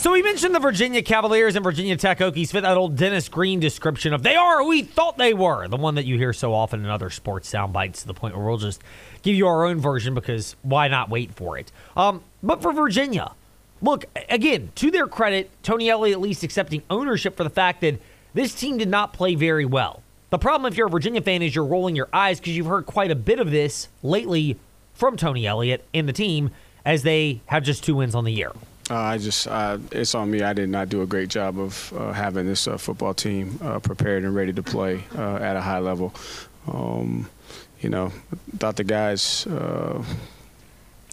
So we mentioned the Virginia Cavaliers and Virginia Tech Hokies fit that old Dennis Green description of they are who we thought they were, the one that you hear so often in other sports sound bites to the point where we'll just give you our own version because why not wait for it? Um, but for Virginia, look, again, to their credit, Tony Elliott at least accepting ownership for the fact that this team did not play very well. The problem if you're a Virginia fan is you're rolling your eyes because you've heard quite a bit of this lately from Tony Elliott and the team as they have just two wins on the year. Uh, I just, uh, it's on me. I did not do a great job of uh, having this uh, football team uh, prepared and ready to play uh, at a high level. Um, you know, thought the guys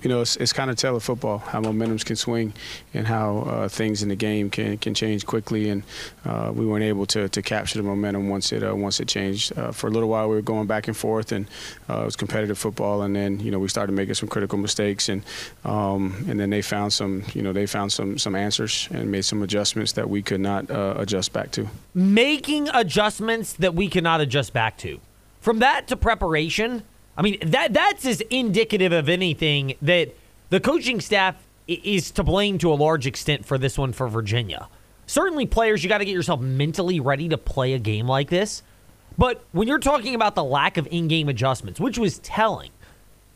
you know, it's, it's kind of tell football how momentums can swing and how uh, things in the game can, can change quickly. And uh, we weren't able to, to capture the momentum once it uh, once it changed. Uh, for a little while, we were going back and forth, and uh, it was competitive football. And then you know we started making some critical mistakes, and um, and then they found some you know they found some some answers and made some adjustments that we could not uh, adjust back to. Making adjustments that we cannot adjust back to. From that to preparation I mean, that that's as indicative of anything that the coaching staff is to blame to a large extent for this one for Virginia. Certainly, players, you got to get yourself mentally ready to play a game like this. But when you're talking about the lack of in game adjustments, which was telling,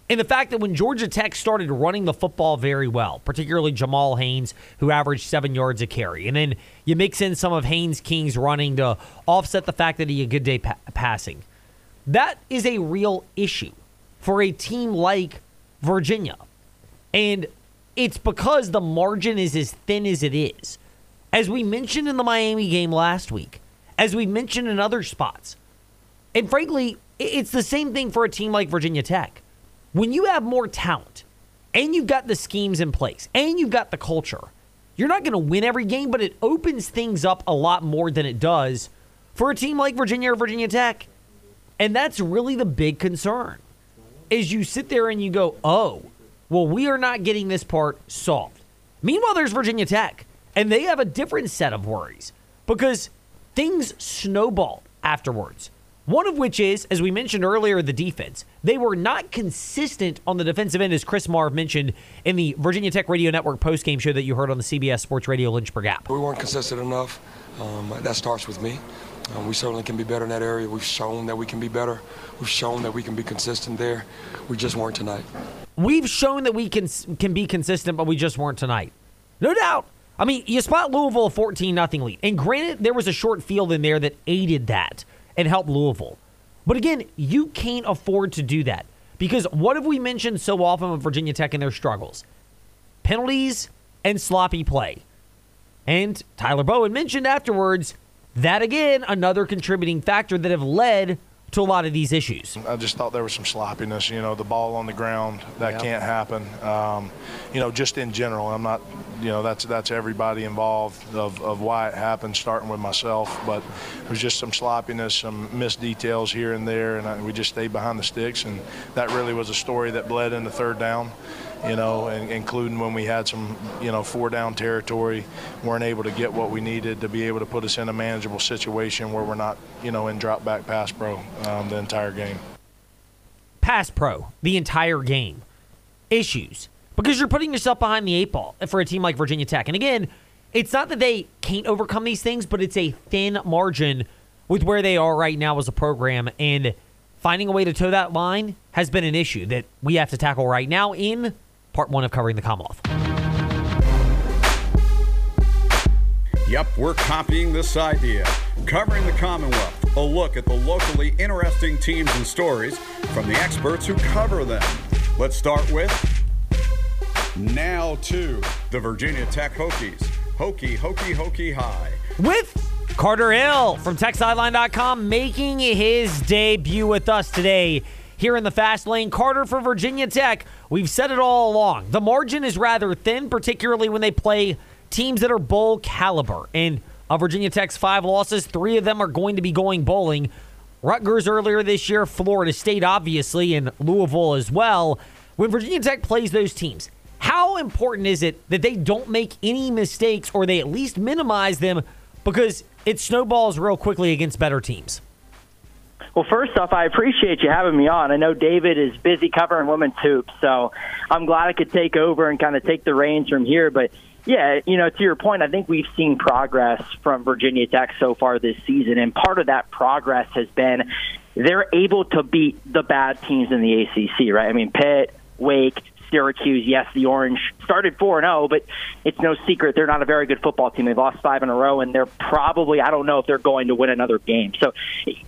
and the fact that when Georgia Tech started running the football very well, particularly Jamal Haynes, who averaged seven yards a carry, and then you mix in some of Haynes King's running to offset the fact that he had a good day pa- passing. That is a real issue for a team like Virginia. And it's because the margin is as thin as it is. As we mentioned in the Miami game last week, as we mentioned in other spots. And frankly, it's the same thing for a team like Virginia Tech. When you have more talent and you've got the schemes in place and you've got the culture, you're not going to win every game, but it opens things up a lot more than it does for a team like Virginia or Virginia Tech. And that's really the big concern. Is you sit there and you go, "Oh, well we are not getting this part solved." Meanwhile, there's Virginia Tech, and they have a different set of worries because things snowballed afterwards. One of which is, as we mentioned earlier, the defense. They were not consistent on the defensive end, as Chris Marve mentioned in the Virginia Tech Radio Network postgame show that you heard on the CBS Sports Radio Lynchburg app. We weren't consistent enough. Um, that starts with me. Um, we certainly can be better in that area. We've shown that we can be better. We've shown that we can be consistent there. We just weren't tonight. We've shown that we can can be consistent, but we just weren't tonight. No doubt. I mean, you spot Louisville a 14 nothing lead. And granted, there was a short field in there that aided that and helped Louisville. But again, you can't afford to do that. Because what have we mentioned so often with Virginia Tech and their struggles? Penalties and sloppy play. And Tyler Bowen mentioned afterwards that again, another contributing factor that have led to a lot of these issues. I just thought there was some sloppiness. You know, the ball on the ground that yep. can't happen. Um, you know, just in general, I'm not. You know, that's that's everybody involved of, of why it happened, starting with myself. But it was just some sloppiness, some missed details here and there, and I, we just stayed behind the sticks. And that really was a story that bled into third down you know, and, including when we had some, you know, four down territory, weren't able to get what we needed to be able to put us in a manageable situation where we're not, you know, in drop back pass pro um, the entire game. Pass pro the entire game. Issues because you're putting yourself behind the eight ball for a team like Virginia Tech. And again, it's not that they can't overcome these things, but it's a thin margin with where they are right now as a program. And finding a way to toe that line has been an issue that we have to tackle right now in part one of covering the Commonwealth. Yep, we're copying this idea. Covering the Commonwealth, a look at the locally interesting teams and stories from the experts who cover them. Let's start with now to the Virginia Tech Hokies. Hokie, Hokie, Hokie High. With Carter Hill from TechSideline.com making his debut with us today here in the fast lane. Carter for Virginia Tech. We've said it all along. The margin is rather thin, particularly when they play teams that are bowl caliber. And of Virginia Tech's five losses, three of them are going to be going bowling. Rutgers earlier this year, Florida State, obviously, and Louisville as well. When Virginia Tech plays those teams, how important is it that they don't make any mistakes or they at least minimize them because it snowballs real quickly against better teams? Well, first off, I appreciate you having me on. I know David is busy covering women's hoops, so I'm glad I could take over and kind of take the reins from here. But Yeah, you know, to your point, I think we've seen progress from Virginia Tech so far this season, and part of that progress has been they're able to beat the bad teams in the ACC, right? I mean, Pitt, Wake, Syracuse, yes, the Orange started 4 0, but it's no secret they're not a very good football team. They've lost five in a row, and they're probably, I don't know if they're going to win another game. So,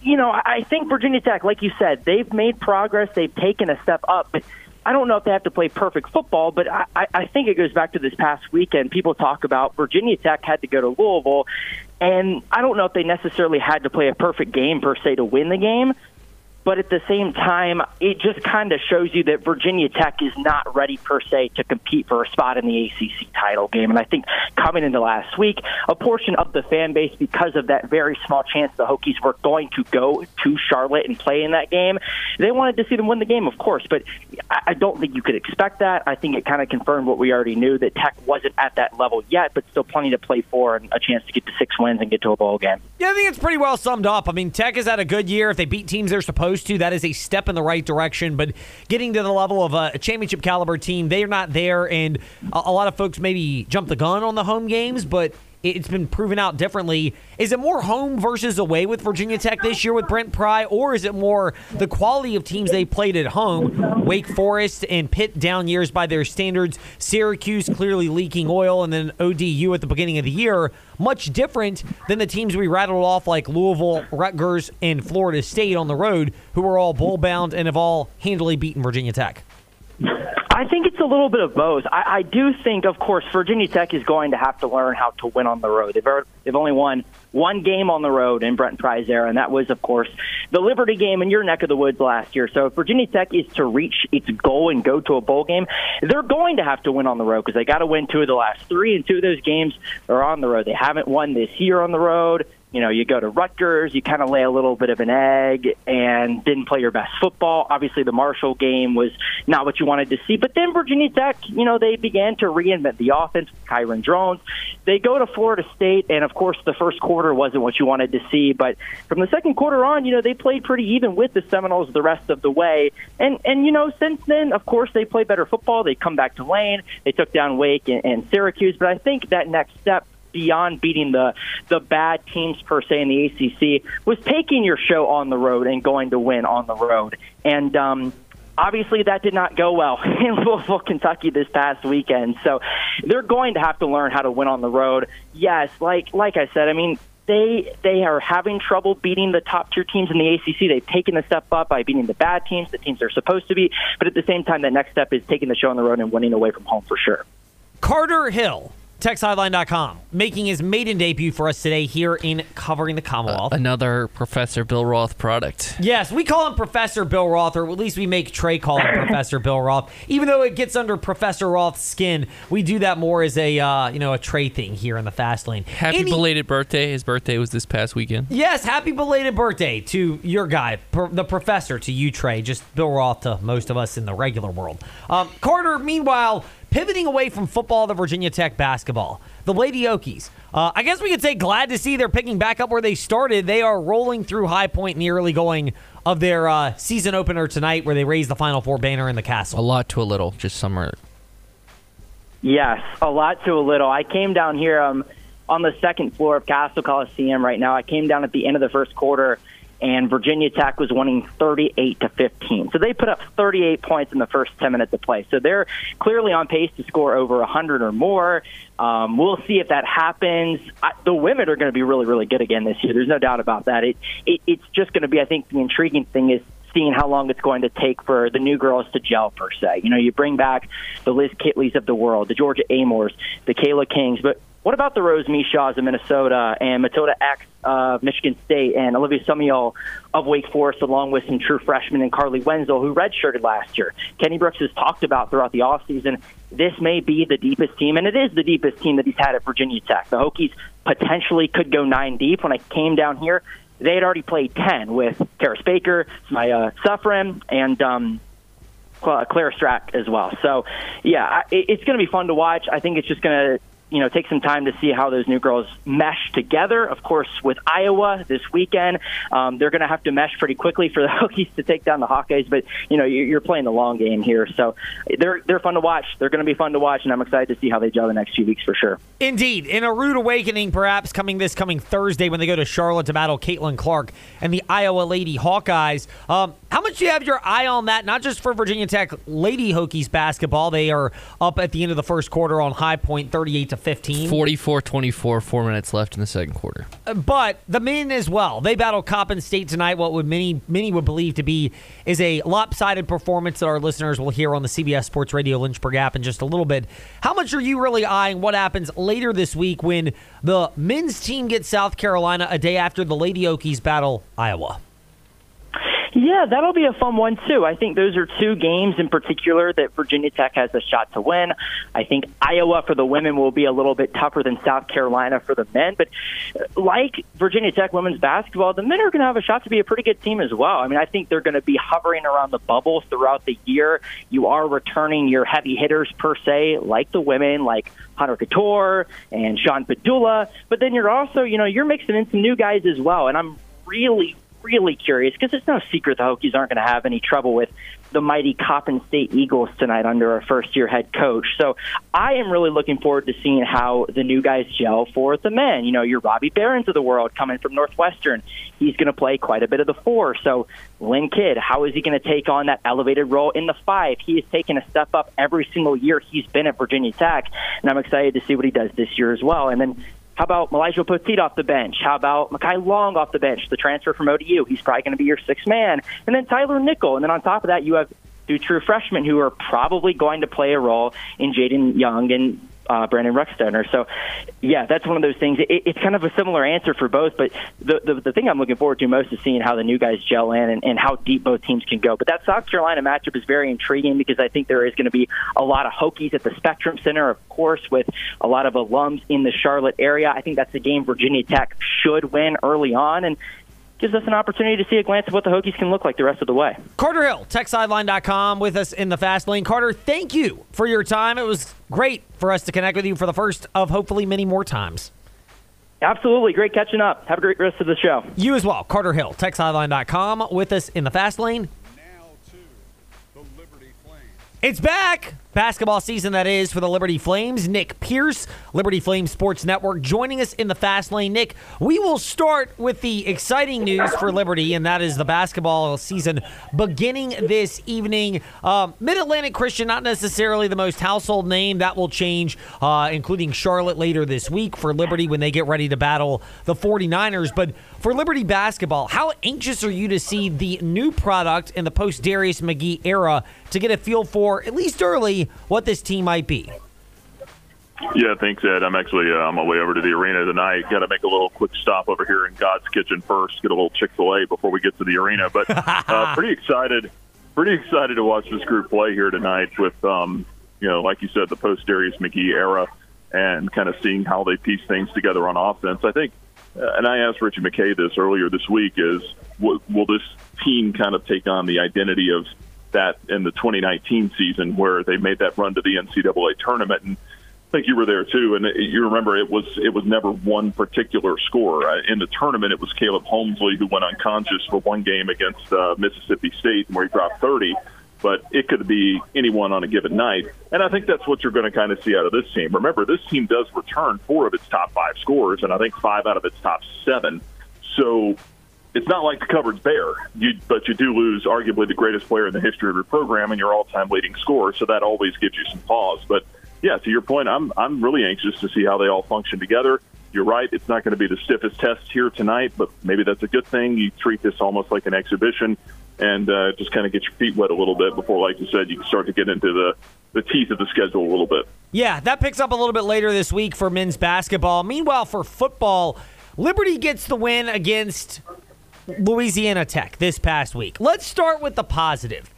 you know, I think Virginia Tech, like you said, they've made progress, they've taken a step up, but I don't know if they have to play perfect football, but I, I think it goes back to this past weekend. People talk about Virginia Tech had to go to Louisville, and I don't know if they necessarily had to play a perfect game per se to win the game, but at the same time, it just kind of shows you that Virginia Tech is not ready per se to compete for a spot in the ACC title game. And I think coming into last week, a portion of the fan base, because of that very small chance the Hokies were going to go to Charlotte and play in that game, they wanted to see them win the game, of course. But I don't think you could expect that. I think it kind of confirmed what we already knew that Tech wasn't at that level yet, but still plenty to play for and a chance to get to six wins and get to a bowl game. Yeah, I think it's pretty well summed up. I mean, Tech has had a good year. If they beat teams they're supposed to. That is a step in the right direction. But getting to the level of a championship caliber team, they're not there. And a lot of folks maybe jump the gun on the home games, but it's been proven out differently. Is it more home versus away with Virginia Tech this year with Brent Pry, or is it more the quality of teams they played at home? Wake Forest and Pitt down years by their standards, Syracuse clearly leaking oil, and then ODU at the beginning of the year. Much different than the teams we rattled off like Louisville, Rutgers, and Florida State on the road, who are all bowl bound and have all handily beaten Virginia Tech. I think it's a little bit of both. I, I do think, of course, Virginia Tech is going to have to learn how to win on the road. They've, they've only won one game on the road in Brent Pry's era, and that was, of course, the Liberty game in your neck of the woods last year. So if Virginia Tech is to reach its goal and go to a bowl game, they're going to have to win on the road because they got to win two of the last three, and two of those games are on the road. They haven't won this year on the road you know, you go to Rutgers, you kind of lay a little bit of an egg and didn't play your best football. Obviously, the Marshall game was not what you wanted to see. But then Virginia Tech, you know, they began to reinvent the offense with Kyron Drones. They go to Florida State, and of course, the first quarter wasn't what you wanted to see. But from the second quarter on, you know, they played pretty even with the Seminoles the rest of the way. And, and you know, since then, of course, they play better football. They come back to Lane. They took down Wake and, and Syracuse. But I think that next step beyond beating the the bad teams per se in the ACC was taking your show on the road and going to win on the road. And um, obviously that did not go well in Louisville, Kentucky this past weekend. So they're going to have to learn how to win on the road. Yes, like like I said, I mean they they are having trouble beating the top tier teams in the ACC. They've taken the step up by beating the bad teams, the teams they're supposed to be. But at the same time, that next step is taking the show on the road and winning away from home for sure. Carter Hill TechSideline.com, making his maiden debut for us today here in Covering the Commonwealth. Uh, another Professor Bill Roth product. Yes, we call him Professor Bill Roth, or at least we make Trey call him Professor Bill Roth. Even though it gets under Professor Roth's skin, we do that more as a uh, you know a Trey thing here in the fast lane. Happy Any- belated birthday! His birthday was this past weekend. Yes, happy belated birthday to your guy, the Professor, to you, Trey. Just Bill Roth to most of us in the regular world. Um, Carter, meanwhile Pivoting away from football to Virginia Tech basketball, the Lady Hokies. Uh, I guess we could say glad to see they're picking back up where they started. They are rolling through High Point in the early going of their uh, season opener tonight, where they raise the Final Four banner in the Cassell. A lot to a little, just summer. Yes, a lot to a little. I came down here um, on the second floor of Cassell Coliseum right now. I came down at the end of the first quarter and Virginia Tech was winning 38 to 15. So they put up 38 points in the first 10 minutes of play. So they're clearly on pace to score over 100 or more. Um, we'll see if that happens. I, the women are going to be really, really good again this year. There's no doubt about that. It, it it's just going to be. I think the intriguing thing is seeing how long it's going to take for the new girls to gel per se. You know, you bring back the Liz Kitleys of the world, the Georgia Amoores, the Cayla Kings, but what about the Rose Micheauxs of Minnesota and Matilda Ekh of Michigan State and Olivia Summiel of Wake Forest, along with some true freshmen and Carleigh Wenzel, who redshirted last year? Kenny Brooks has talked about throughout the offseason this may be the deepest team, and it is the deepest team that he's had at Virginia Tech. The Hokies potentially could go nine deep. When I came down here, they had already played 10 with Karis Baker, Maya Suffren, and um, Clara Strack as well. So, yeah, it's going to be fun to watch. I think it's just going to you know take some time to see how those new girls mesh together. Of course, with Iowa this weekend, um, they're going to have to mesh pretty quickly for the Hokies to take down the Hawkeyes. But you know you're playing the long game here, so they're they're fun to watch. They're going to be fun to watch, and I'm excited to see how they gel the next few weeks for sure. Indeed, in a rude awakening, perhaps coming this coming Thursday when they go to Charlotte to battle Caitlin Clark and the Iowa Lady Hawkeyes. Um, how much do you have your eye on that? Not just for Virginia Tech Lady Hokies basketball. They are up at the end of the first quarter on High Point, 38 to 15. 44-24, four minutes left in the second quarter. Uh, but the men as well. They battle Coppin State tonight. What would many many would believe to be is a lopsided performance that our listeners will hear on the CBS Sports Radio Lynchburg app in just a little bit. How much are you really eyeing what happens later this week when the men's team gets South Carolina a day after the Lady Hokies battle Iowa? Yeah, that'll be a fun one too. I think those are two games in particular that Virginia Tech has a shot to win. I think Iowa for the women will be a little bit tougher than South Carolina for the men, but uh, like Virginia Tech women's basketball, the men are going to have a shot to be a pretty good team as well. I mean, I think they're going to be hovering around the bubbles throughout the year. You are returning your heavy hitters per se, like the women, like Hunter Cattoor and Sean Pedulla, but then you're also, you know, you're mixing in some new guys as well, and I'm really, really curious because it's no secret the Hokies aren't going to have any trouble with the mighty Coppin State Eagles tonight under our first year head coach. So I am really looking forward to seeing how the new guys gel for the men. You know, your Robbie Berans of the world coming from Northwestern. He's going to play quite a bit of the four. So Lynn Kidd, how is he going to take on that elevated role in the five? He has taken a step up every single year he's been at Virginia Tech, and I'm excited to see what he does this year as well. And then how about Elijah Poteet off the bench? How about Mekhi Long off the bench, the transfer from ODU? He's probably going to be your sixth man. And then Tyler Nickel. And then on top of that, you have two true freshmen who are probably going to play a role in Jaydon Young and uh, Brandon Rechsteiner. So, yeah, that's one of those things. It, it's kind of a similar answer for both, but the, the the thing I'm looking forward to most is seeing how the new guys gel in and, and how deep both teams can go. But that South Carolina matchup is very intriguing because I think there is going to be a lot of Hokies at the Spectrum Center, of course, with a lot of alums in the Charlotte area. I think that's a game Virginia Tech should win early on, and gives us an opportunity to see a glance of what the Hokies can look like the rest of the way. Carter Hill, TechSideline.com, with us in the fast lane. Carter, thank you for your time. It was great for us to connect with you for the first of hopefully many more times. Absolutely. Great catching up. Have a great rest of the show. You as well. Carter Hill, TechSideline.com, with us in the fast lane. Now to the Liberty Flames. It's back. Basketball season that is for the Liberty Flames. Nick Pierce, Liberty Flames Sports Network, joining us in the fast lane. Nick, we will start with the exciting news for Liberty, and that is the basketball season beginning this evening. Um, Mid Atlantic Christian, not necessarily the most household name. That will change, uh, including Charlotte later this week for Liberty when they get ready to battle the 49ers. But for Liberty basketball, how anxious are you to see the new product in the post Darius McGhee era to get a feel for, at least early, what this team might be? Yeah, thanks, Ed. I'm actually uh, on my way over to the arena tonight. Got to make a little quick stop over here in God's Kitchen first. Get a little Chick Fil A before we get to the arena. But uh, pretty excited, pretty excited to watch this group play here tonight. With um, you know, like you said, the post Darius McGhee era, and kind of seeing how they piece things together on offense. I think, uh, and I asked Ritchie McKay this earlier this week: is w- will this team kind of take on the identity of that in the 2019 season where they made that run to the NCAA tournament and I think you were there too, and you remember it was it was never one particular score uh, in the tournament. It was Caleb Homesley who went unconscious for one game against uh, Mississippi State, where he dropped 30. But it could be anyone on a given night, and I think that's what you're going to kind of see out of this team. Remember, this team does return four of its top five scores, and I think five out of its top seven. So it's not like the cupboard's bare, you, but you do lose arguably the greatest player in the history of your program and your all-time leading scorer, so that always gives you some pause. But yeah, to your point, I'm I'm really anxious to see how they all function together. You're right; it's not going to be the stiffest test here tonight, but maybe that's a good thing. You treat this almost like an exhibition, and uh, just kind of get your feet wet a little bit before, like you said, you can start to get into the the teeth of the schedule a little bit. Yeah, that picks up a little bit later this week for men's basketball. Meanwhile, for football, Liberty gets the win against Louisiana Tech this past week. Let's start with the positive.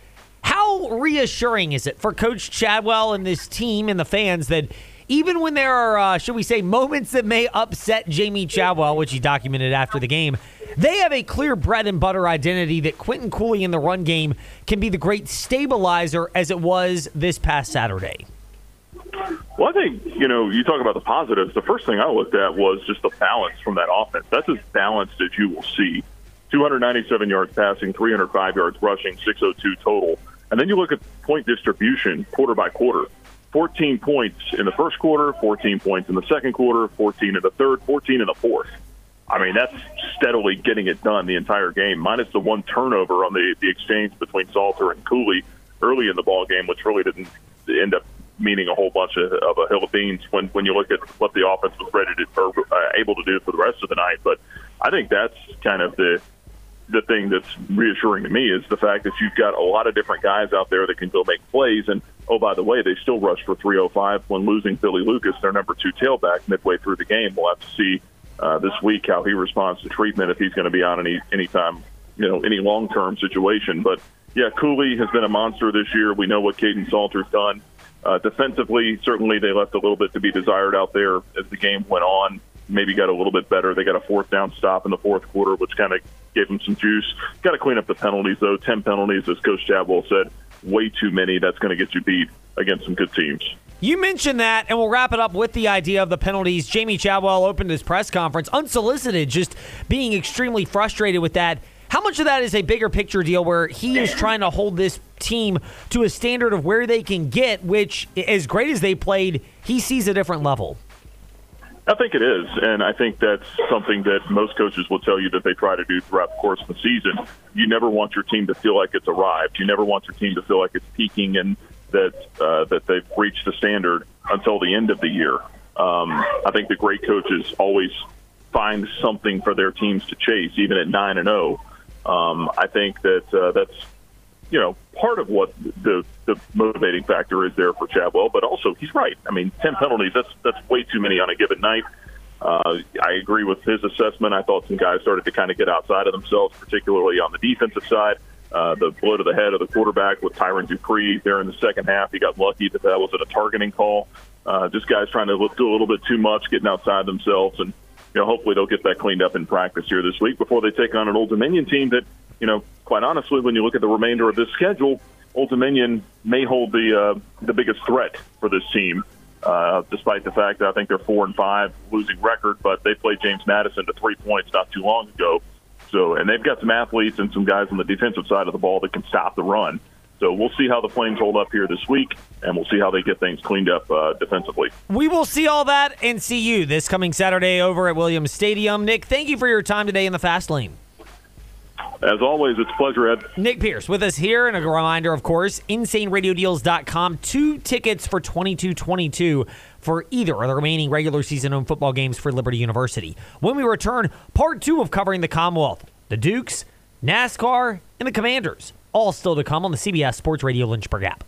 How reassuring is it for Coach Chadwell and this team and the fans that even when there are, uh, should we say, moments that may upset Jamie Chadwell, which he documented after the game, they have a clear bread and butter identity that Quinton Cooley in the run game can be the great stabilizer as it was this past Saturday? Well, I think, you know, you talk about the positives. The first thing I looked at was just the balance from that offense. That's as balanced as you will see. 297 yards passing, 305 yards rushing, 602 total. And then you look at point distribution quarter by quarter. 14 points in the first quarter, 14 points in the second quarter, 14 in the third, 14 in the fourth. I mean, that's steadily getting it done the entire game, minus the one turnover on the, the exchange between Salter and Cooley early in the ball game, which really didn't end up meaning a whole bunch of, of a hill of beans when when you look at what the offense was ready to or uh, able to do for the rest of the night. But I think that's kind of the the thing that's reassuring to me is the fact that you've got a lot of different guys out there that can go make plays. And oh, by the way, they still rushed for 305 when losing Billy Lucas, their number two tailback, midway through the game. We'll have to see uh, this week how he responds to treatment if he's going to be on any any time, you know any long term situation. But yeah, Cooley has been a monster this year. We know what Kaidon Salter's done. Uh, defensively, certainly they left a little bit to be desired out there as the game went on. Maybe got a little bit better. They got a fourth down stop in the fourth quarter, which kind of gave them some juice. Got to clean up the penalties, though. Ten penalties, as Coach Chadwell said, way too many. That's going to get you beat against some good teams. You mentioned that, and we'll wrap it up with the idea of the penalties. Jamie Chadwell opened his press conference unsolicited, just being extremely frustrated with that. How much of that is a bigger picture deal where he is trying to hold this team to a standard of where they can get, which, as great as they played, he sees a different level? I think it is, and I think that's something that most coaches will tell you that they try to do throughout the course of the season. You never want your team to feel like it's arrived. You never want your team to feel like it's peaking and that uh, that they've reached the standard until the end of the year. Um, I think the great coaches always find something for their teams to chase, even at nine and zero. Oh. Um, I think that uh, that's you know part of what the the motivating factor is there for Chadwell, but also he's right. I mean, ten penalties that's that's way too many on a given night. Uh, I agree with his assessment. I thought some guys started to kind of get outside of themselves, particularly on the defensive side. Uh, the blow to the head of the quarterback with Tyron Dupree there in the second half. He got lucky that that was at a targeting call. Uh, just guys trying to do a little bit too much, getting outside themselves, and you know hopefully they'll get that cleaned up in practice here this week before they take on an Old Dominion team that you know quite honestly when you look at the remainder of this schedule Old Dominion may hold the uh, the biggest threat for this team, uh, despite the fact that I think they're four and five losing record, but they played James Madison to three points not too long ago. So, and they've got some athletes and some guys on the defensive side of the ball that can stop the run. So we'll see how the Flames hold up here this week, and we'll see how they get things cleaned up uh, defensively. We will see all that and see you this coming Saturday over at Williams Stadium. Nick, thank you for your time today in the Fast Lane. As always, it's a pleasure, Ed. Nick Pierce with us here, and a reminder, of course, InsaneRadioDeals.com. Two tickets for 22-22 for either of the remaining regular season home football games for Liberty University. When we return, part two of covering the Commonwealth, the Dukes, NASCAR, and the Commanders. All still to come on the CBS Sports Radio Lynchburg app.